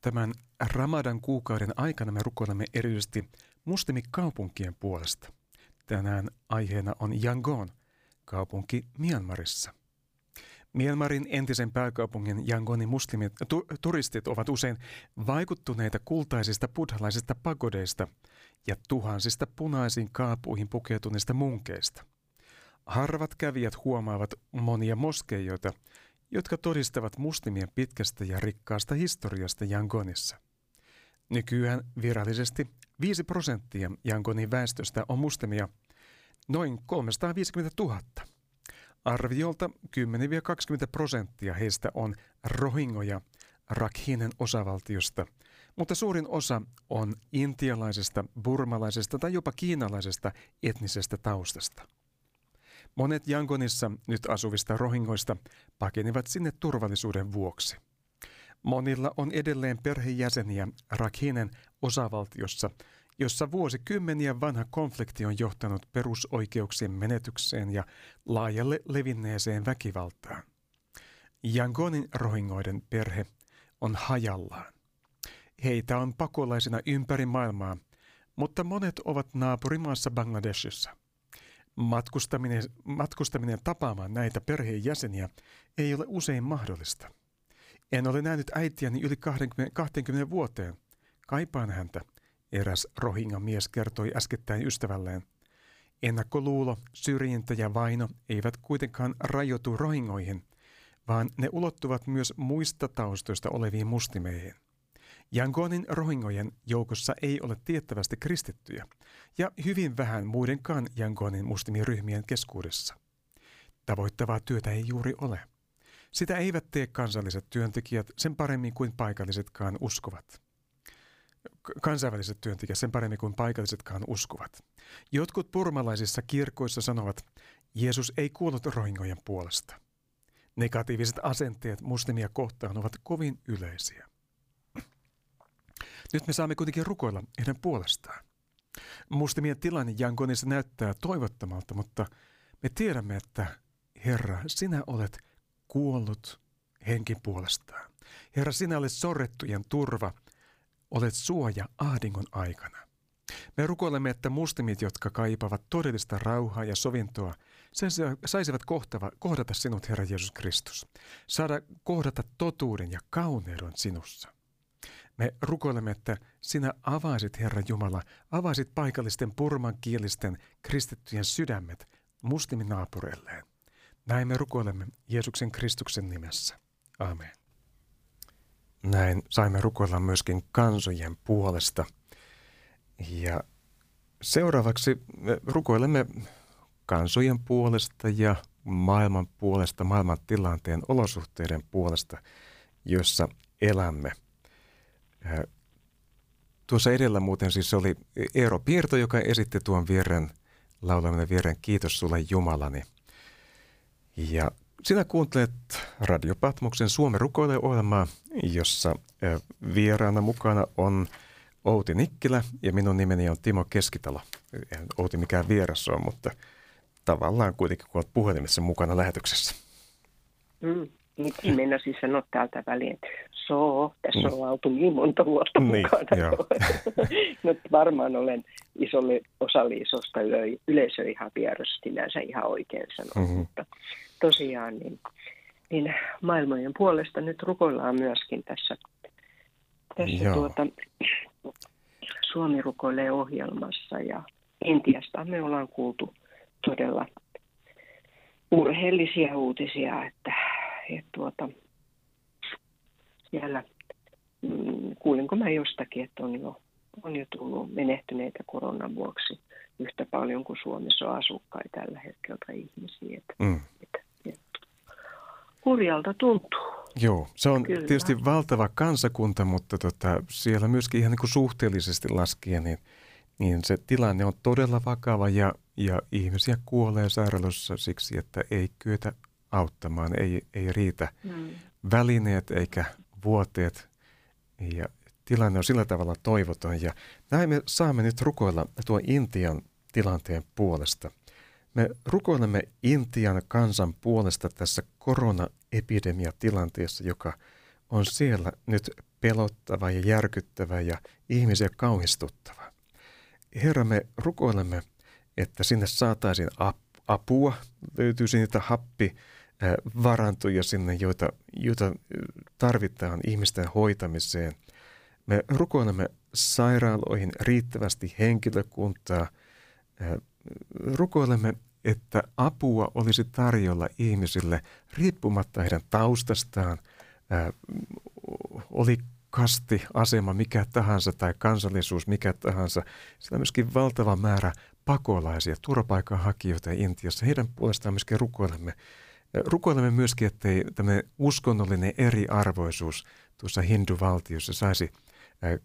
Tämän Ramadan kuukauden aikana me rukoilemme erityisesti muslimikaupunkien puolesta. Tänään aiheena on Yangon, kaupunki Myanmarissa. Myanmarin entisen pääkaupungin Yangonin muslimit, tu, turistit ovat usein vaikuttuneita kultaisista buddhalaisista pagodeista ja tuhansista punaisiin kaapuihin pukeutuneista munkeista. Harvat kävijät huomaavat monia moskeijoita, jotka todistavat muslimien pitkästä ja rikkaasta historiasta Yangonissa. Nykyään virallisesti 5 prosenttia Yangonin väestöstä on muslimia, noin 350 000. Arviolta 10-20 prosenttia heistä on rohingoja Rakhinen osavaltiosta, mutta suurin osa on intialaisesta, burmalaisesta tai jopa kiinalaisesta etnisestä taustasta. Monet Yangonissa nyt asuvista rohingoista pakenivat sinne turvallisuuden vuoksi. Monilla on edelleen perhejäseniä Rakhinen osavaltiossa, jossa vuosikymmeniä vanha konflikti on johtanut perusoikeuksien menetykseen ja laajalle levinneeseen väkivaltaan. Yangonin rohingoiden perhe on hajallaan. Heitä on pakolaisina ympäri maailmaa, mutta monet ovat naapurimaassa Bangladeshissa. Matkustaminen, matkustaminen tapaamaan näitä perheenjäseniä ei ole usein mahdollista. En ole nähnyt äitiäni yli 20, 20 vuoteen. Kaipaan häntä, eräs rohinga mies kertoi äskettäin ystävälleen. Ennakkoluulo, syrjintä ja vaino eivät kuitenkaan rajoitu rohingoihin, vaan ne ulottuvat myös muista taustoista oleviin mustimeihin. Yangonin rohingojen joukossa ei ole tiettävästi kristittyjä, ja hyvin vähän muidenkaan Yangonin mustimiryhmien keskuudessa. Tavoittavaa työtä ei juuri ole. Sitä eivät tee kansalliset työntekijät sen paremmin kuin paikallisetkaan uskovat. Kansainväliset työntekijät sen paremmin kuin paikallisetkaan uskovat. Jotkut purmalaisissa kirkoissa sanovat, Jeesus ei kuollut rohingojen puolesta. Negatiiviset asenteet muslimia kohtaan ovat kovin yleisiä. Nyt me saamme kuitenkin rukoilla heidän puolestaan. Muslimien tilanne Jangonissa näyttää toivottomalta, mutta me tiedämme, että Herra, sinä olet kuollut henkin puolestaan. Herra, sinä olet sorrettujen turva, olet suoja ahdingon aikana. Me rukoilemme, että muslimit, jotka kaipaavat todellista rauhaa ja sovintoa, sen saisivat kohtava, kohdata sinut, Herra Jeesus Kristus. Saada kohdata totuuden ja kauneuden sinussa. Me rukoilemme, että sinä avaisit, Herra Jumala, avaisit paikallisten purmankielisten kristittyjen sydämet muslimin naapureilleen. Näin me rukoilemme Jeesuksen Kristuksen nimessä. Amen. Näin saimme rukoilla myöskin kansojen puolesta. Ja seuraavaksi me rukoilemme kansojen puolesta ja maailman puolesta, maailman tilanteen olosuhteiden puolesta, jossa elämme. Tuossa edellä muuten siis oli Eero Piirto, joka esitti tuon vierren, laulaminen vierren Kiitos sulle Jumalani. Ja sinä kuuntelet Radio Patmoksen Suomen rukoile ohjelmaa, jossa vieraana mukana on Outi Nikkilä ja minun nimeni on Timo Keskitalo. En Outi mikään vieras on, mutta tavallaan kuitenkin kun olet puhelimessa mukana lähetyksessä. Mm, minä siis sanoa täältä väliin, että so, tässä mm. on oltu niin monta vuotta niin, mukana. no, varmaan olen isolle osalle isosta yleisö ihan vieras sinänsä ihan oikein sanoa, mm-hmm. mutta tosiaan niin, niin maailmojen puolesta nyt rukoillaan myöskin tässä, tässä tuota, Suomi rukoilee ohjelmassa ja Intiasta me ollaan kuultu todella urheellisia uutisia, että, että tuota, siellä mm, kuulinko mä jostakin, että on jo, on jo tullut menehtyneitä koronan vuoksi yhtä paljon kuin Suomessa on asukkaita tällä hetkellä ihmisiä. Että, mm. että, hurjalta tuntuu. Joo, se on Kyllä. tietysti valtava kansakunta, mutta tota, siellä myöskin ihan niin kuin suhteellisesti laskien, niin, niin se tilanne on todella vakava ja, ja ihmisiä kuolee sairaalossa siksi, että ei kyetä auttamaan, ei, ei riitä mm. välineet eikä vuoteet ja tilanne on sillä tavalla toivoton ja näin me saamme nyt rukoilla tuo Intian tilanteen puolesta. Me rukoilemme Intian kansan puolesta tässä koronaepidemiatilanteessa, joka on siellä nyt pelottava ja järkyttävä ja ihmisiä kauhistuttava. Herra, me rukoilemme, että sinne saataisiin apua, löytyisi niitä happi varantoja sinne, joita, joita tarvitaan ihmisten hoitamiseen. Me rukoilemme sairaaloihin riittävästi henkilökuntaa. Rukoilemme, että apua olisi tarjolla ihmisille riippumatta heidän taustastaan, oli kasti, asema mikä tahansa tai kansallisuus mikä tahansa. Sillä on myöskin valtava määrä pakolaisia, turvapaikanhakijoita Intiassa. Heidän puolestaan myöskin rukoilemme Rukoilemme myöskin, ettei tämmöinen uskonnollinen eriarvoisuus tuossa hinduvaltiossa saisi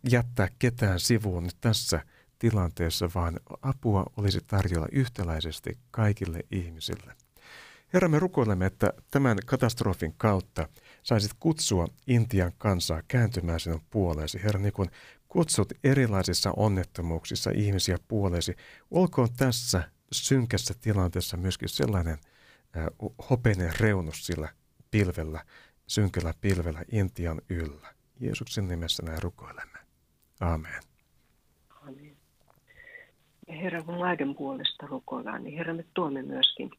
jättää ketään sivuun tässä tilanteessa, vaan apua olisi tarjolla yhtäläisesti kaikille ihmisille. Herra, me rukoilemme, että tämän katastrofin kautta saisit kutsua Intian kansaa kääntymään sinun puoleesi. Herra, niin kun kutsut erilaisissa onnettomuuksissa ihmisiä puoleesi, olkoon tässä synkässä tilanteessa myöskin sellainen hopeinen reunus sillä pilvellä, synkällä pilvellä Intian yllä. Jeesuksen nimessä näin rukoilemme. Amen. Amen. Ja Herra, kun maiden puolesta rukoillaan, niin Herra, me tuomme myöskin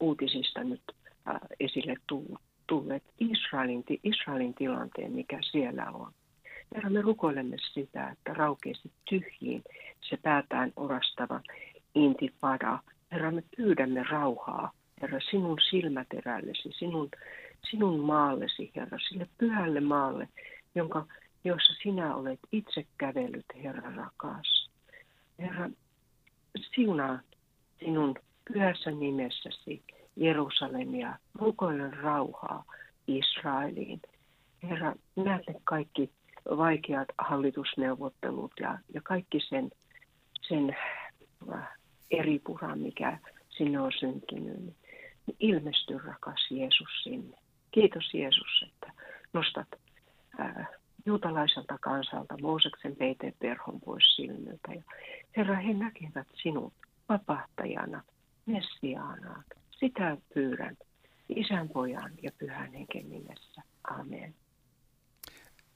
uutisista nyt esille tulleet Israelin, Israelin tilanteen, mikä siellä on. Herra, me rukoilemme sitä, että raukeisi tyhjiin se päätään orastava intipada. Herra, me pyydämme rauhaa, Herra, sinun silmäterällesi, sinun, sinun maallesi, Herra, sille pyhälle maalle, jonka, jossa sinä olet itse kävellyt, Herra rakas. Herra, siunaa sinun pyhässä nimessäsi Jerusalemia, rukoilen rauhaa Israeliin. Herra, näet ne kaikki vaikeat hallitusneuvottelut ja, ja kaikki sen, sen äh, eripura, mikä sinne on syntynyt. Ilmesty rakas Jeesus sinne. Kiitos Jeesus, että nostat ää, juutalaiselta kansalta Mooseksen perhon pois silmiltä. Ja Herra, he näkevät sinut vapahtajana, Messiaana. Sitä pyydän isän, pojan ja pyhän henken nimessä. Amen.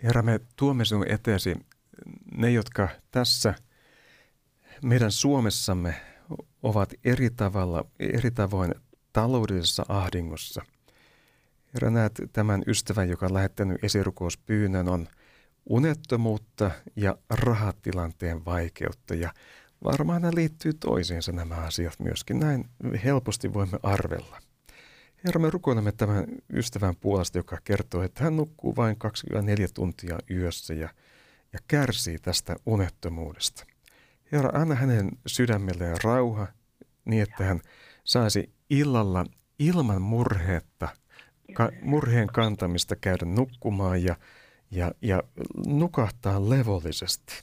Herra, me tuomme sinun eteesi ne, jotka tässä meidän Suomessamme ovat eri tavalla, eri tavoin taloudellisessa ahdingossa. Herra, näet tämän ystävän, joka on lähettänyt esirukouspyynnön, on unettomuutta ja rahatilanteen vaikeutta. Ja varmaan nämä liittyy toisiinsa nämä asiat myöskin. Näin helposti voimme arvella. Herra, me rukoilemme tämän ystävän puolesta, joka kertoo, että hän nukkuu vain 24 tuntia yössä ja, ja kärsii tästä unettomuudesta. Herra, anna hänen sydämelleen rauha niin, että hän saisi illalla ilman murheetta, ka, murheen kantamista käydä nukkumaan ja, ja, ja nukahtaa levollisesti.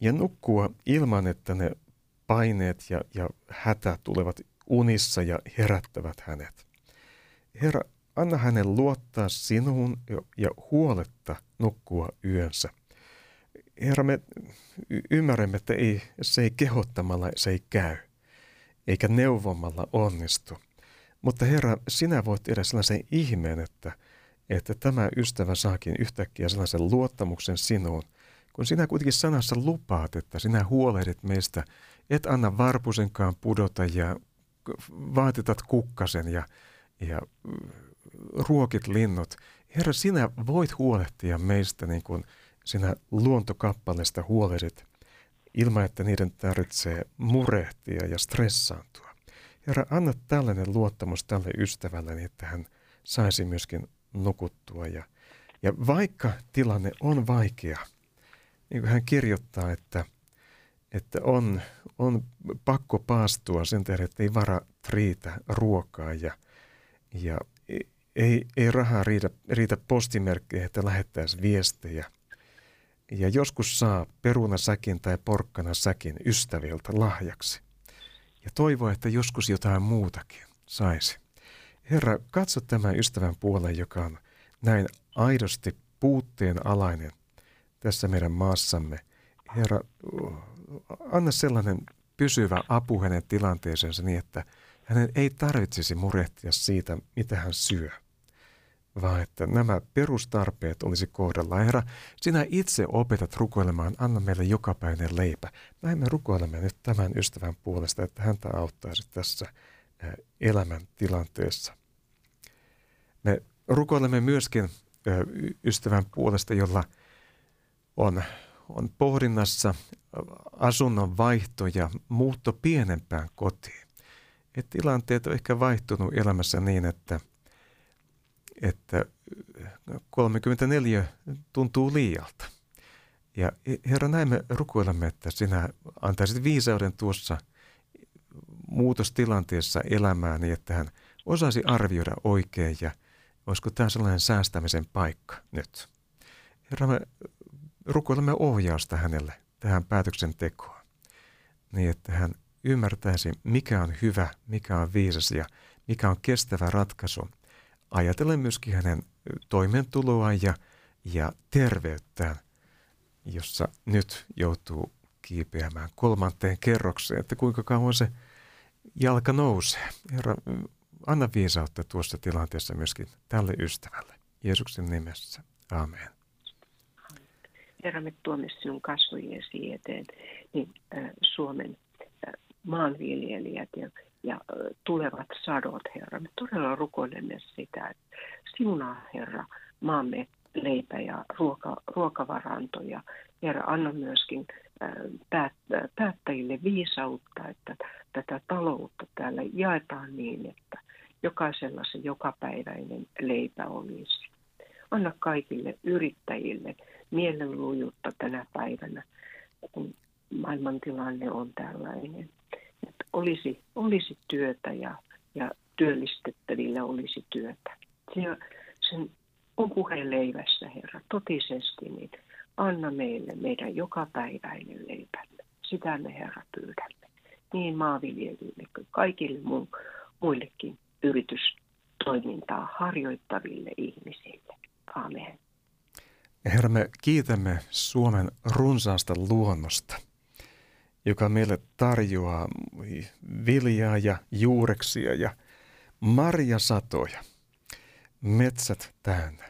Ja nukkua ilman, että ne paineet ja, ja hätä tulevat unissa ja herättävät hänet. Herra, anna hänen luottaa sinuun ja, huoletta nukkua yönsä. Herra, me ymmärrämme, että ei, se ei kehottamalla se ei käy, eikä neuvomalla onnistu. Mutta Herra, sinä voit tehdä sellaisen ihmeen, että, että tämä ystävä saakin yhtäkkiä sellaisen luottamuksen sinuun, kun sinä kuitenkin sanassa lupaat, että sinä huolehdit meistä, et anna varpusenkaan pudota ja vaatetat kukkasen ja, ja ruokit linnut. Herra, sinä voit huolehtia meistä niin kuin sinä luontokappaleesta huolehdit ilman, että niiden tarvitsee murehtia ja stressaantua. Herra, anna tällainen luottamus tälle ystävälle, niin että hän saisi myöskin nukuttua. Ja, ja vaikka tilanne on vaikea, niin kuin hän kirjoittaa, että, että on, on pakko paastua sen tähden, että ei vara riitä ruokaa ja, ja ei, ei rahaa riitä, riitä postimerkkejä, että lähettäisiin viestejä. Ja joskus saa perunasäkin tai porkkana säkin ystäviltä lahjaksi. Ja toivoo, että joskus jotain muutakin saisi. Herra, katso tämän ystävän puolen, joka on näin aidosti puutteen alainen tässä meidän maassamme. Herra, anna sellainen pysyvä apu hänen tilanteeseensa niin, että hänen ei tarvitsisi murehtia siitä, mitä hän syö, vaan että nämä perustarpeet olisi kohdalla. Herra, sinä itse opetat rukoilemaan, anna meille jokapäinen leipä. Näin me rukoilemme nyt tämän ystävän puolesta, että häntä auttaisi tässä elämän tilanteessa. Me rukoilemme myöskin ystävän puolesta, jolla on, on pohdinnassa asunnon vaihto ja muutto pienempään kotiin että tilanteet on ehkä vaihtunut elämässä niin, että, että 34 tuntuu liialta. Ja Herra, näin me rukoilemme, että sinä antaisit viisauden tuossa muutostilanteessa elämää niin, että hän osaisi arvioida oikein ja olisiko tämä sellainen säästämisen paikka nyt. Herra, me rukoilemme ohjausta hänelle tähän päätöksentekoon. niin että hän ymmärtäisi, mikä on hyvä, mikä on viisas ja mikä on kestävä ratkaisu. Ajatellen myöskin hänen toimeentuloaan ja, ja terveyttään, jossa nyt joutuu kiipeämään kolmanteen kerrokseen, että kuinka kauan se jalka nousee. Herra, anna viisautta tuossa tilanteessa myöskin tälle ystävälle. Jeesuksen nimessä. Amen. Herra, me tuomme sinun kasvojesi eteen niin, äh, Suomen maanviljelijät ja, ja tulevat sadot, Herra. Me todella rukoilemme sitä, että sinunaa, Herra, maamme leipä- ja ruoka, ruokavarantoja. Herra, anna myöskin päät, päättäjille viisautta, että tätä taloutta täällä jaetaan niin, että jokaisella se jokapäiväinen leipä olisi. Anna kaikille yrittäjille mielenlujuutta tänä päivänä, kun maailmantilanne on tällainen. Olisi, olisi työtä ja, ja työllistettäville olisi työtä. Se, sen on puheen leivässä, Herra, totisesti, niin anna meille meidän jokapäiväinen leipämme. Sitä me, Herra, pyydämme. Niin maanviljelijöille kuin kaikille mu- muillekin yritystoimintaa harjoittaville ihmisille. Amen. Herra, me kiitämme Suomen runsaasta luonnosta, joka meille tarjoaa viljaa ja juureksia ja marjasatoja, metsät täynnä,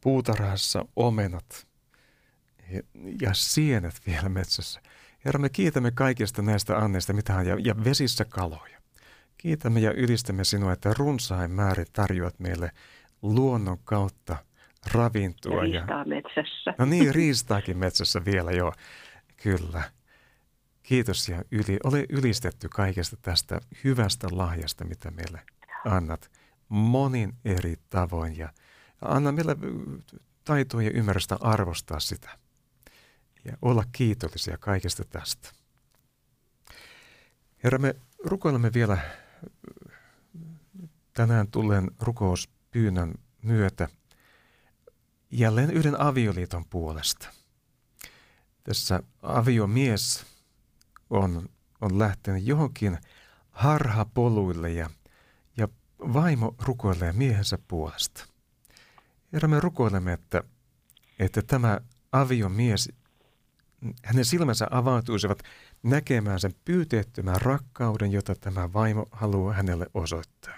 puutarhassa omenat ja sienet vielä metsässä. Herra, me kiitämme kaikista näistä anneista, mitä on, ja, ja vesissä kaloja. Kiitämme ja ylistämme sinua, että runsain määrin tarjoat meille luonnon kautta ravintoa. Ja riistaa ja... metsässä. No niin, riistaakin metsässä vielä, joo. Kyllä. Kiitos ja yli, ole ylistetty kaikesta tästä hyvästä lahjasta, mitä meille annat monin eri tavoin. Ja anna meille taitoa ja ymmärrystä arvostaa sitä ja olla kiitollisia kaikesta tästä. Herra, me rukoilemme vielä tänään tulleen rukouspyynnön myötä jälleen yhden avioliiton puolesta. Tässä aviomies on, on lähtenyt johonkin harhapoluille ja, ja vaimo rukoilee miehensä puolesta. Herra, me rukoilemme, että, että tämä aviomies, hänen silmänsä avautuisivat näkemään sen pyyteettömän rakkauden, jota tämä vaimo haluaa hänelle osoittaa.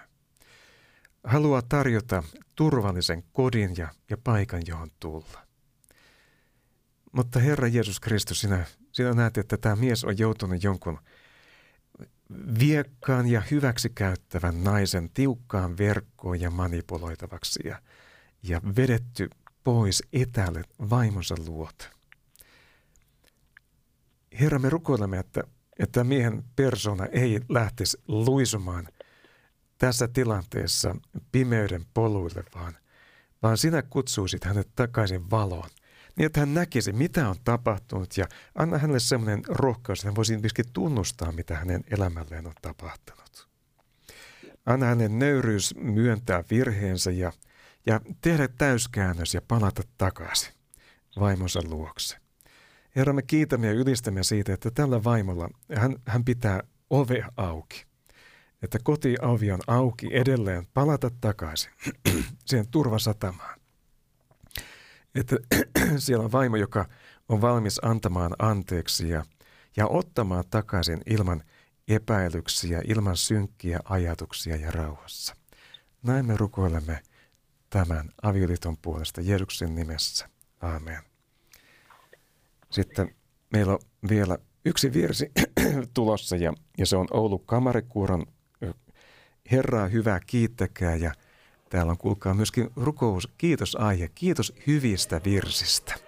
Haluaa tarjota turvallisen kodin ja, ja paikan, johon tulla. Mutta Herra Jeesus Kristus, sinä, sinä näet, että tämä mies on joutunut jonkun viekkaan ja hyväksikäyttävän naisen tiukkaan verkkoon ja manipuloitavaksi ja, ja vedetty pois etäälle vaimonsa luota. Herra, me rukoilemme, että, että miehen persona ei lähtisi luisumaan tässä tilanteessa pimeyden poluille, vaan, vaan sinä kutsuisit hänet takaisin valoon. Niin, että hän näkisi, mitä on tapahtunut ja anna hänelle sellainen rohkaus, että hän voisi myöskin tunnustaa, mitä hänen elämälleen on tapahtunut. Anna hänen nöyryys myöntää virheensä ja, ja tehdä täyskäännös ja palata takaisin vaimonsa luokse. Herra, me kiitämme ja ylistämme siitä, että tällä vaimolla hän, hän pitää ove auki. Että kotiavi on auki edelleen palata takaisin siihen turvasatamaan. Että siellä on vaimo, joka on valmis antamaan anteeksi ja, ja ottamaan takaisin ilman epäilyksiä, ilman synkkiä ajatuksia ja rauhassa. Näin me rukoilemme tämän avioliiton puolesta Jeesuksen nimessä. Amen. Sitten meillä on vielä yksi virsi tulossa ja, ja se on Oulu Kamarikuuron Herraa hyvää kiittäkää ja täällä on kuulkaa myöskin rukous, kiitos aihe, kiitos hyvistä virsistä.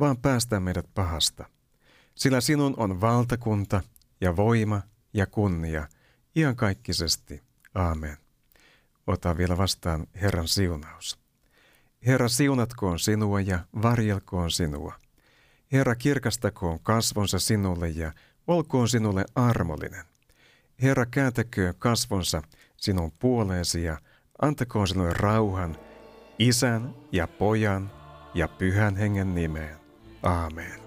vaan päästä meidät pahasta. Sillä sinun on valtakunta ja voima ja kunnia iankaikkisesti. Aamen. Ota vielä vastaan Herran siunaus. Herra siunatkoon sinua ja varjelkoon sinua. Herra kirkastakoon kasvonsa sinulle ja olkoon sinulle armollinen. Herra kääntäköön kasvonsa sinun puoleesi ja antakoon sinulle rauhan isän ja pojan ja pyhän hengen nimeen. Amen.